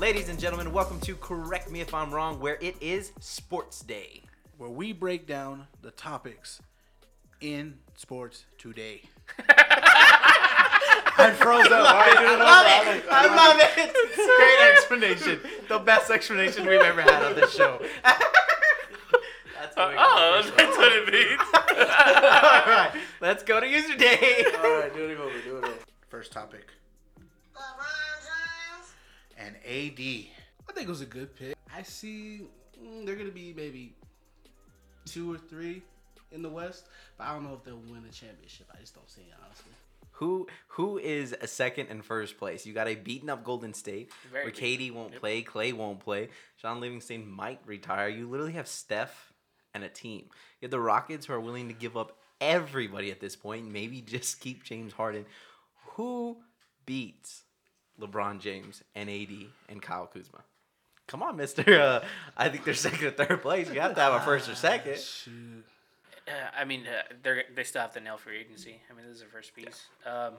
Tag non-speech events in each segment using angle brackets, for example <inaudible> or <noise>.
Ladies and gentlemen, welcome to Correct Me If I'm Wrong, where it is Sports Day. where we break down the topics in sports today. <laughs> I froze up. All right, do it. I I'm like, I love it. <laughs> Great explanation. The best explanation we've ever had on this show. That's what Oh, call it. that's what it means. <laughs> All right, let's go to user day. All right, do it over. Do it over. First topic. And AD. I think it was a good pick. I see mm, they're gonna be maybe two or three in the West, but I don't know if they'll win the championship. I just don't see it honestly. Who who is a second and first place? You got a beaten up Golden State Very where beaten. KD won't play, Clay won't play, Shaun Livingston might retire. You literally have Steph and a team. You have the Rockets who are willing to give up everybody at this point. Maybe <laughs> just keep James Harden. Who beats LeBron James and AD and Kyle Kuzma? Come on, Mister. <laughs> Uh, I think they're second or third place. You have to have a first or second. Shoot. Uh, I mean, uh, they they still have to nail free agency. I mean, this is the first piece. Um,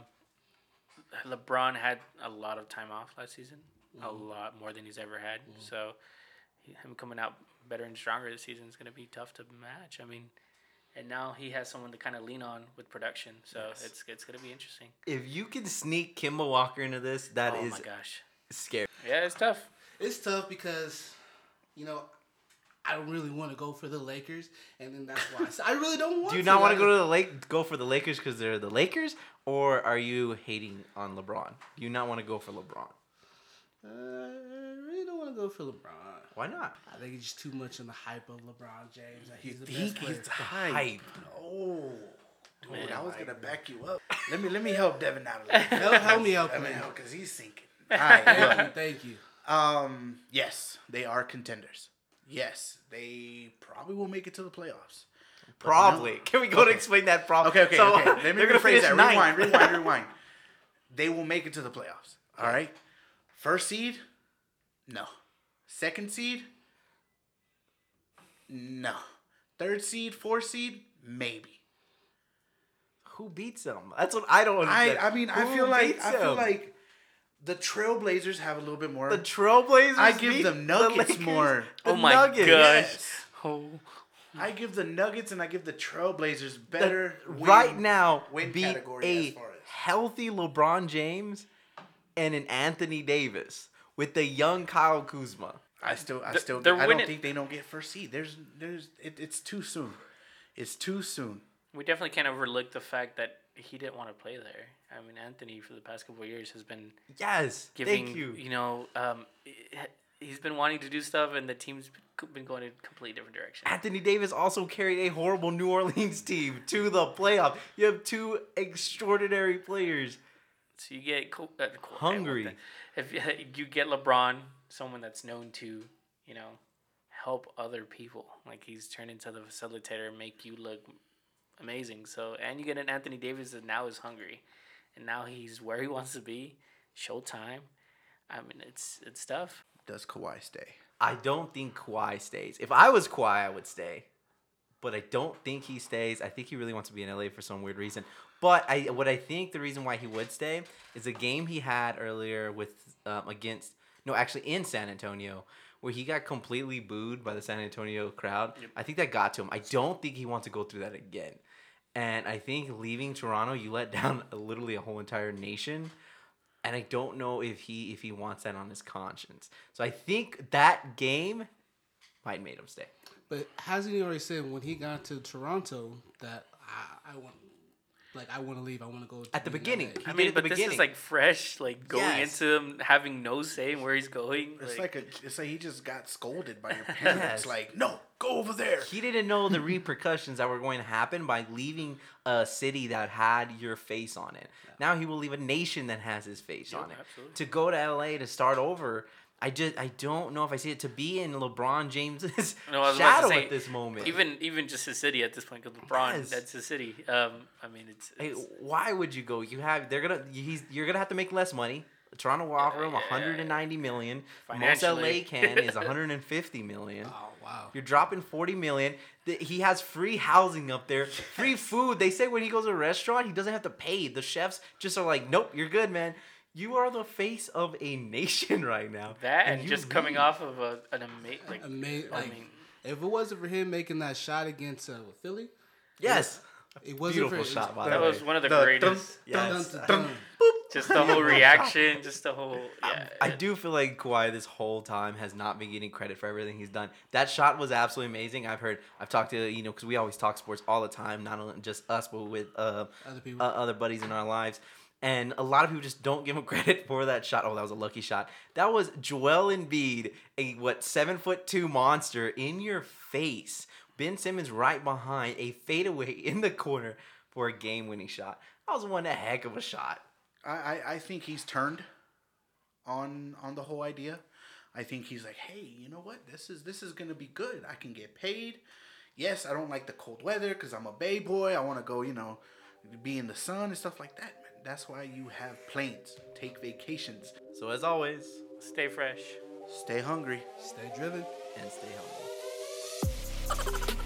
LeBron had a lot of time off last season, a lot more than he's ever had. So, him coming out better and stronger this season is going to be tough to match. I mean, and now he has someone to kind of lean on with production. So it's it's going to be interesting. If you can sneak Kemba Walker into this, that oh is my gosh, scary. yeah, it's tough. It's tough because, you know, I don't really want to go for the Lakers, and then that's why I said- I really don't want. Do you not want to go to the lake? Go for the Lakers because they're the Lakers, or are you hating on LeBron? Do you not want to go for LeBron? Uh, I really don't want to go for LeBron. Why not? I think it's just too much on the hype of LeBron James. Like, he's the He best player. hype. Hype. Oh. Dude, Man. I was gonna back you up. Let me let me help Devin out a little bit. Help, help me out, Let me please. help because he's sinking. <laughs> All right. Thank you, thank you. Um. Yes, they are contenders. Yes, they probably will make it to the playoffs. Probably. Can we go to explain that problem? Okay, okay, So, okay. <laughs> Let me rephrase that. ninth. Rewind, rewind, <laughs> rewind. They will make it to the playoffs. All right. First seed, no. Second seed, no. Third seed, fourth seed, maybe. Who beats them? That's what I don't I, understand. I mean, I feel like beats I feel like the Trailblazers have a little bit more. the Trailblazers. I give beat them Nuggets Lakers? more. The Oh my Nuggets. gosh. Yes. Oh, I give the Nuggets and I give the Trailblazers The- better win- right now win beat category a as far as- healthy LeBron James and an Anthony Davis with the young Kyle Kuzma. I still, I still, they're I don't winning- think they don't get first seed. There's, there's, it, it's too soon. It's too soon. we definitely can't overlook the fact that he didn't want to play there. I mean, Anthony for the past couple of years has been Yes, giving thank you. know um, he's been wanting to do stuff and the team's been going in a completely different direction Anthony Davis also carried a horrible New Orleans <laughs> team to the playoff. You have two extraordinary players. So you get uh, Hungry. if <laughs> you- get lebron someone that's known to you know help other people like he's turned into the facilitator and make you look amazing so and you get an anthony davis that now is hungry and now he's where he <laughs> wants to be showtime i mean it's it's tough Does Kawhi stay? I don't think Kawhi stays. If I was Kawhi, I would stay. But I don't think he stays. I think he really wants to be in LA for some weird reason. But I, what I think the reason why he would stay is a game he had earlier with um, against no, actually in San Antonio, where he got completely booed by the San Antonio crowd. I think that got to him. I don't think he wants to go through that again. And I think leaving Toronto, you let down literally a whole entire nation and I don't know if he if he wants that on his conscience. So I think that game might made him stay. But hasn't he already said when he got to Toronto that I, I want, like, I want to leave. I want to go At the beginning. LA. I mean, at the but this beginning. is like fresh, like going Yes. into him having no say in where he's going. It's like, like a, it's like he just got scolded by your parents. Yes. Like, no, go over there. He didn't know the repercussions that were going to happen by leaving a city that had your face on it. Now he will leave a nation that has his face Yep, on it. absolutely. To go to LA to start over, I just I don't know if I see it to be in LeBron James's <laughs> No, I was about to shadow say, at this moment. even even just his city at this point, because LeBron, Yes. that's his city. Um, I mean, it's, Hey, why would you go? You have they're gonna he's you're gonna have to make less money. Toronto will offer him 190 million. Most Financially. LA can is <laughs> 150 million. Oh wow. You're dropping 40 million. He has free housing up there, free food. They say when he goes to a restaurant, he doesn't have to pay. The chefs just are like, nope, you're good, man. You are the face of a nation <laughs> right now. That and you just coming off of a, an amazing, like, Ama- I like, mean, if it wasn't for him making that shot against uh, Philly, Yes. it wasn't Beautiful for shot, by that the way. was one of the, The greatest. Yes. Dun, dun, dun. Just the whole <laughs> reaction, just the whole. Yeah, I do feel like Kawhi this whole time has not been getting credit for everything he's done. That shot was absolutely amazing. I've heard, I've talked to you know, because we always talk sports all the time, not only just us, but with uh, Other people. uh, other buddies in our lives. And a lot of people just don't give him <laughs> credit for that shot. Oh, that was a lucky shot. That was Joel Embiid, a what seven foot two monster in your face. Ben Simmons right behind, a fadeaway <laughs> in the corner for a game winning shot. That was one heck of a shot. I, I, I think he's turned on on the whole idea. I think he's like, hey, you know what? This is this is gonna be good. I can get paid. Yes, I don't like the cold weather because I'm a bay boy. I want to go, you know, be in the sun and stuff like that. Man, that's why you have planes. Take vacations. So as always, stay fresh. Stay hungry. Stay driven. and stay humble. <laughs>